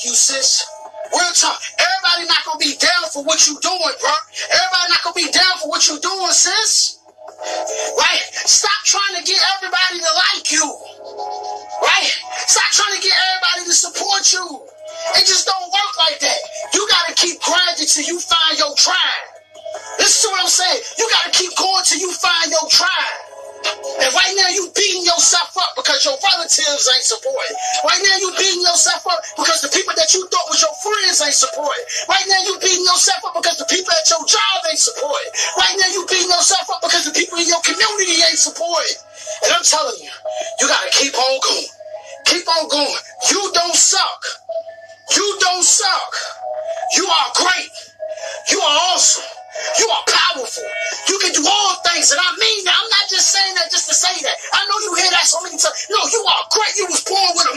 you, sis. Real talk. Everybody not gonna be down for what you doing, bro. Everybody not gonna be down for what you doing, sis. Right? Stop trying to get everybody to like you. Right? Stop trying to get everybody to support you. It just don't work like that. You gotta keep grinding till you find your tribe. Listen to what I'm saying. You gotta keep going till you find your tribe. And right now you yourself up because your relatives ain't supporting. Right now you beating yourself up because the people that you thought was your friends ain't supporting. Right now you beating yourself up because the people at your job ain't supporting. Right now you beating yourself up because the people in your community ain't supporting. And I'm telling you, you gotta keep on going. Keep on going. You don't suck. You don't suck. You are great. You are awesome. You are powerful. You can do all things. And I mean that. Saying that just to say that. I know you hear that so many times. No, you are great. You was born with a.